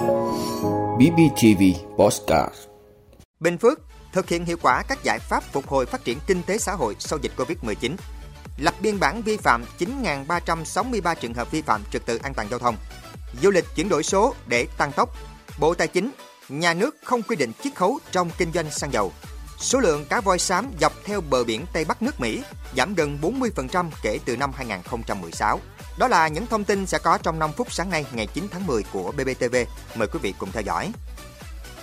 BBTV Postcard Bình Phước thực hiện hiệu quả các giải pháp phục hồi phát triển kinh tế xã hội sau dịch Covid-19. Lập biên bản vi phạm 9.363 trường hợp vi phạm trật tự an toàn giao thông. Du lịch chuyển đổi số để tăng tốc. Bộ Tài chính, nhà nước không quy định chiết khấu trong kinh doanh xăng dầu. Số lượng cá voi xám dọc theo bờ biển Tây Bắc nước Mỹ giảm gần 40% kể từ năm 2016. Đó là những thông tin sẽ có trong 5 phút sáng nay ngày 9 tháng 10 của BBTV. Mời quý vị cùng theo dõi.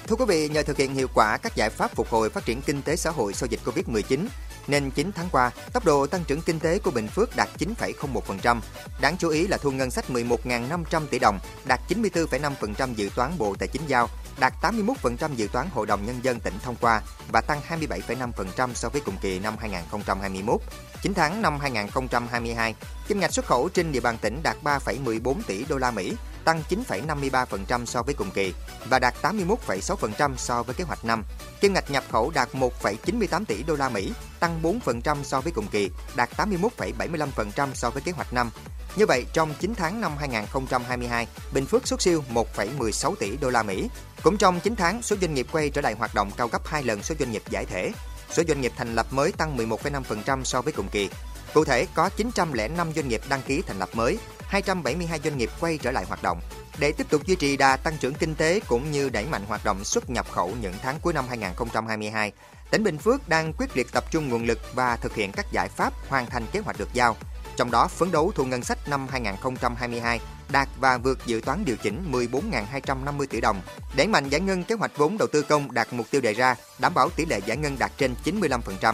Thưa quý vị, nhờ thực hiện hiệu quả các giải pháp phục hồi phát triển kinh tế xã hội sau dịch Covid-19, nên 9 tháng qua, tốc độ tăng trưởng kinh tế của Bình Phước đạt 9,01%. Đáng chú ý là thu ngân sách 11.500 tỷ đồng, đạt 94,5% dự toán Bộ Tài chính giao, đạt 81% dự toán Hội đồng Nhân dân tỉnh thông qua và tăng 27,5% so với cùng kỳ năm 2021. 9 tháng năm 2022, kim ngạch xuất khẩu trên địa bàn tỉnh đạt 3,14 tỷ đô la Mỹ, tăng 9,53% so với cùng kỳ và đạt 81,6% so với kế hoạch năm. Kim ngạch nhập khẩu đạt 1,98 tỷ đô la Mỹ, tăng 4% so với cùng kỳ, đạt 81,75% so với kế hoạch năm. Như vậy, trong 9 tháng năm 2022, Bình Phước xuất siêu 1,16 tỷ đô la Mỹ. Cũng trong 9 tháng, số doanh nghiệp quay trở lại hoạt động cao gấp 2 lần số doanh nghiệp giải thể. Số doanh nghiệp thành lập mới tăng 11,5% so với cùng kỳ. Cụ thể, có 905 doanh nghiệp đăng ký thành lập mới, 272 doanh nghiệp quay trở lại hoạt động. Để tiếp tục duy trì đà tăng trưởng kinh tế cũng như đẩy mạnh hoạt động xuất nhập khẩu những tháng cuối năm 2022, tỉnh Bình Phước đang quyết liệt tập trung nguồn lực và thực hiện các giải pháp hoàn thành kế hoạch được giao. Trong đó, phấn đấu thu ngân sách năm 2022 đạt và vượt dự toán điều chỉnh 14.250 tỷ đồng, đẩy mạnh giải ngân kế hoạch vốn đầu tư công đạt mục tiêu đề ra, đảm bảo tỷ lệ giải ngân đạt trên 95%.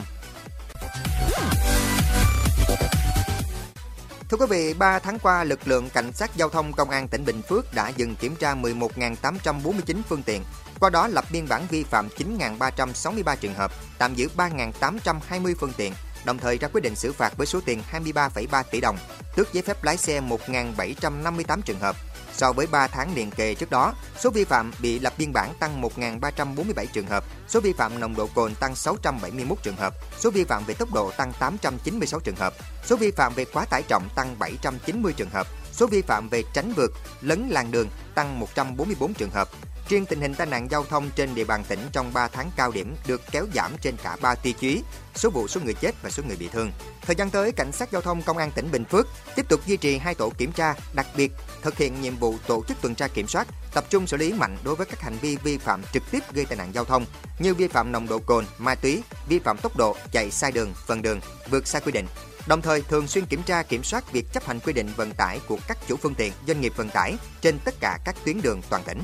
Thưa quý vị, 3 tháng qua, lực lượng cảnh sát giao thông công an tỉnh Bình Phước đã dừng kiểm tra 11.849 phương tiện, qua đó lập biên bản vi phạm 9.363 trường hợp, tạm giữ 3.820 phương tiện, đồng thời ra quyết định xử phạt với số tiền 23,3 tỷ đồng, tước giấy phép lái xe 1.758 trường hợp. So với 3 tháng liền kề trước đó, số vi phạm bị lập biên bản tăng 1.347 trường hợp, số vi phạm nồng độ cồn tăng 671 trường hợp, số vi phạm về tốc độ tăng 896 trường hợp, số vi phạm về quá tải trọng tăng 790 trường hợp, số vi phạm về tránh vượt, lấn làn đường tăng 144 trường hợp, Riêng tình hình tai nạn giao thông trên địa bàn tỉnh trong 3 tháng cao điểm được kéo giảm trên cả 3 tiêu chí, số vụ, số người chết và số người bị thương. Thời gian tới, cảnh sát giao thông công an tỉnh Bình Phước tiếp tục duy trì hai tổ kiểm tra, đặc biệt thực hiện nhiệm vụ tổ chức tuần tra kiểm soát, tập trung xử lý mạnh đối với các hành vi vi phạm trực tiếp gây tai nạn giao thông như vi phạm nồng độ cồn, ma túy, vi phạm tốc độ, chạy sai đường, phần đường, vượt sai quy định, đồng thời thường xuyên kiểm tra kiểm soát việc chấp hành quy định vận tải của các chủ phương tiện, doanh nghiệp vận tải trên tất cả các tuyến đường toàn tỉnh.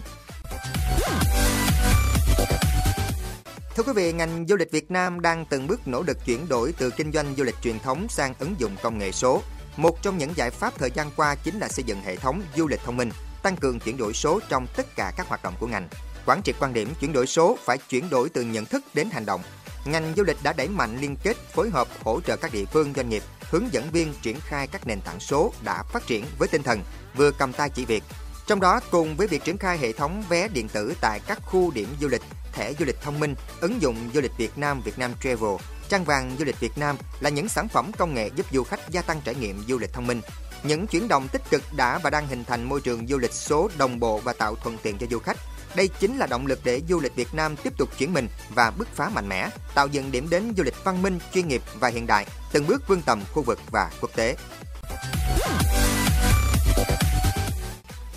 Thưa quý vị, ngành du lịch Việt Nam đang từng bước nỗ lực chuyển đổi từ kinh doanh du lịch truyền thống sang ứng dụng công nghệ số. Một trong những giải pháp thời gian qua chính là xây dựng hệ thống du lịch thông minh, tăng cường chuyển đổi số trong tất cả các hoạt động của ngành. Quán triệt quan điểm chuyển đổi số phải chuyển đổi từ nhận thức đến hành động. Ngành du lịch đã đẩy mạnh liên kết, phối hợp hỗ trợ các địa phương doanh nghiệp, hướng dẫn viên triển khai các nền tảng số đã phát triển với tinh thần vừa cầm tay chỉ việc, trong đó, cùng với việc triển khai hệ thống vé điện tử tại các khu điểm du lịch, thẻ du lịch thông minh, ứng dụng du lịch Việt Nam Việt Nam Travel, trang vàng du lịch Việt Nam là những sản phẩm công nghệ giúp du khách gia tăng trải nghiệm du lịch thông minh. Những chuyển động tích cực đã và đang hình thành môi trường du lịch số đồng bộ và tạo thuận tiện cho du khách. Đây chính là động lực để du lịch Việt Nam tiếp tục chuyển mình và bứt phá mạnh mẽ, tạo dựng điểm đến du lịch văn minh, chuyên nghiệp và hiện đại, từng bước vươn tầm khu vực và quốc tế.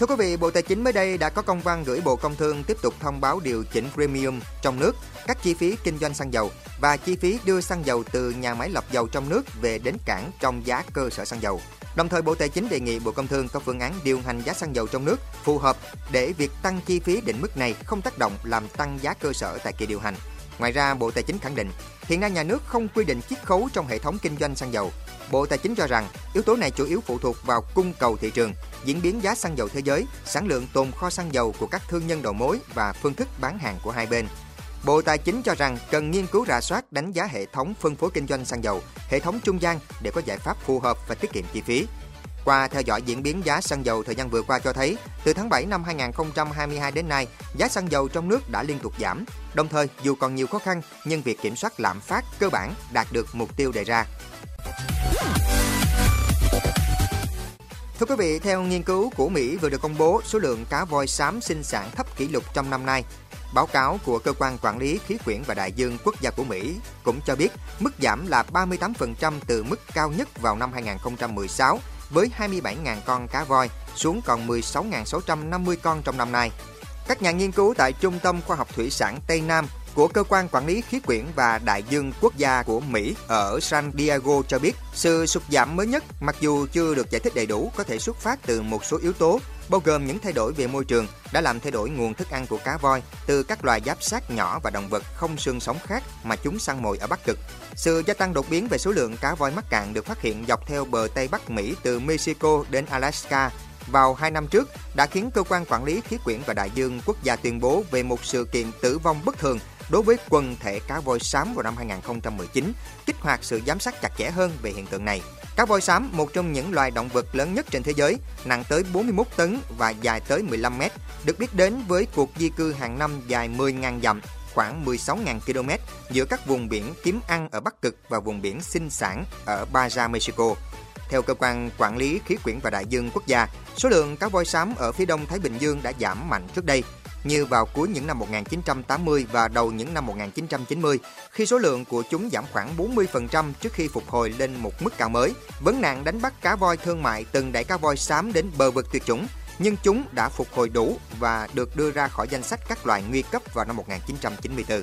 Thưa quý vị, Bộ Tài chính mới đây đã có công văn gửi Bộ Công Thương tiếp tục thông báo điều chỉnh premium trong nước, các chi phí kinh doanh xăng dầu và chi phí đưa xăng dầu từ nhà máy lọc dầu trong nước về đến cảng trong giá cơ sở xăng dầu. Đồng thời Bộ Tài chính đề nghị Bộ Công Thương có phương án điều hành giá xăng dầu trong nước phù hợp để việc tăng chi phí định mức này không tác động làm tăng giá cơ sở tại kỳ điều hành. Ngoài ra, Bộ Tài chính khẳng định, hiện nay nhà nước không quy định chiết khấu trong hệ thống kinh doanh xăng dầu. Bộ Tài chính cho rằng, yếu tố này chủ yếu phụ thuộc vào cung cầu thị trường, diễn biến giá xăng dầu thế giới, sản lượng tồn kho xăng dầu của các thương nhân đầu mối và phương thức bán hàng của hai bên. Bộ Tài chính cho rằng cần nghiên cứu rà soát đánh giá hệ thống phân phối kinh doanh xăng dầu, hệ thống trung gian để có giải pháp phù hợp và tiết kiệm chi phí. Qua theo dõi diễn biến giá xăng dầu thời gian vừa qua cho thấy, từ tháng 7 năm 2022 đến nay, giá xăng dầu trong nước đã liên tục giảm. Đồng thời, dù còn nhiều khó khăn, nhưng việc kiểm soát lạm phát cơ bản đạt được mục tiêu đề ra. Thưa quý vị, theo nghiên cứu của Mỹ vừa được công bố, số lượng cá voi xám sinh sản thấp kỷ lục trong năm nay. Báo cáo của cơ quan quản lý khí quyển và đại dương quốc gia của Mỹ cũng cho biết mức giảm là 38% từ mức cao nhất vào năm 2016 với 27.000 con cá voi xuống còn 16.650 con trong năm nay. Các nhà nghiên cứu tại Trung tâm Khoa học Thủy sản Tây Nam của Cơ quan Quản lý Khí quyển và Đại dương Quốc gia của Mỹ ở San Diego cho biết, sự sụt giảm mới nhất, mặc dù chưa được giải thích đầy đủ, có thể xuất phát từ một số yếu tố, bao gồm những thay đổi về môi trường đã làm thay đổi nguồn thức ăn của cá voi, từ các loài giáp sát nhỏ và động vật không xương sống khác mà chúng săn mồi ở Bắc Cực. Sự gia tăng đột biến về số lượng cá voi mắc cạn được phát hiện dọc theo bờ Tây Bắc Mỹ từ Mexico đến Alaska vào hai năm trước, đã khiến cơ quan quản lý khí quyển và đại dương quốc gia tuyên bố về một sự kiện tử vong bất thường đối với quần thể cá voi xám vào năm 2019, kích hoạt sự giám sát chặt chẽ hơn về hiện tượng này. Cá voi xám, một trong những loài động vật lớn nhất trên thế giới, nặng tới 41 tấn và dài tới 15 mét, được biết đến với cuộc di cư hàng năm dài 10.000 dặm, khoảng 16.000 km giữa các vùng biển kiếm ăn ở Bắc Cực và vùng biển sinh sản ở Baja, Mexico. Theo cơ quan quản lý khí quyển và đại dương quốc gia, số lượng cá voi xám ở phía đông Thái Bình Dương đã giảm mạnh trước đây, như vào cuối những năm 1980 và đầu những năm 1990, khi số lượng của chúng giảm khoảng 40% trước khi phục hồi lên một mức cao mới. Vấn nạn đánh bắt cá voi thương mại từng đẩy cá voi xám đến bờ vực tuyệt chủng, nhưng chúng đã phục hồi đủ và được đưa ra khỏi danh sách các loài nguy cấp vào năm 1994.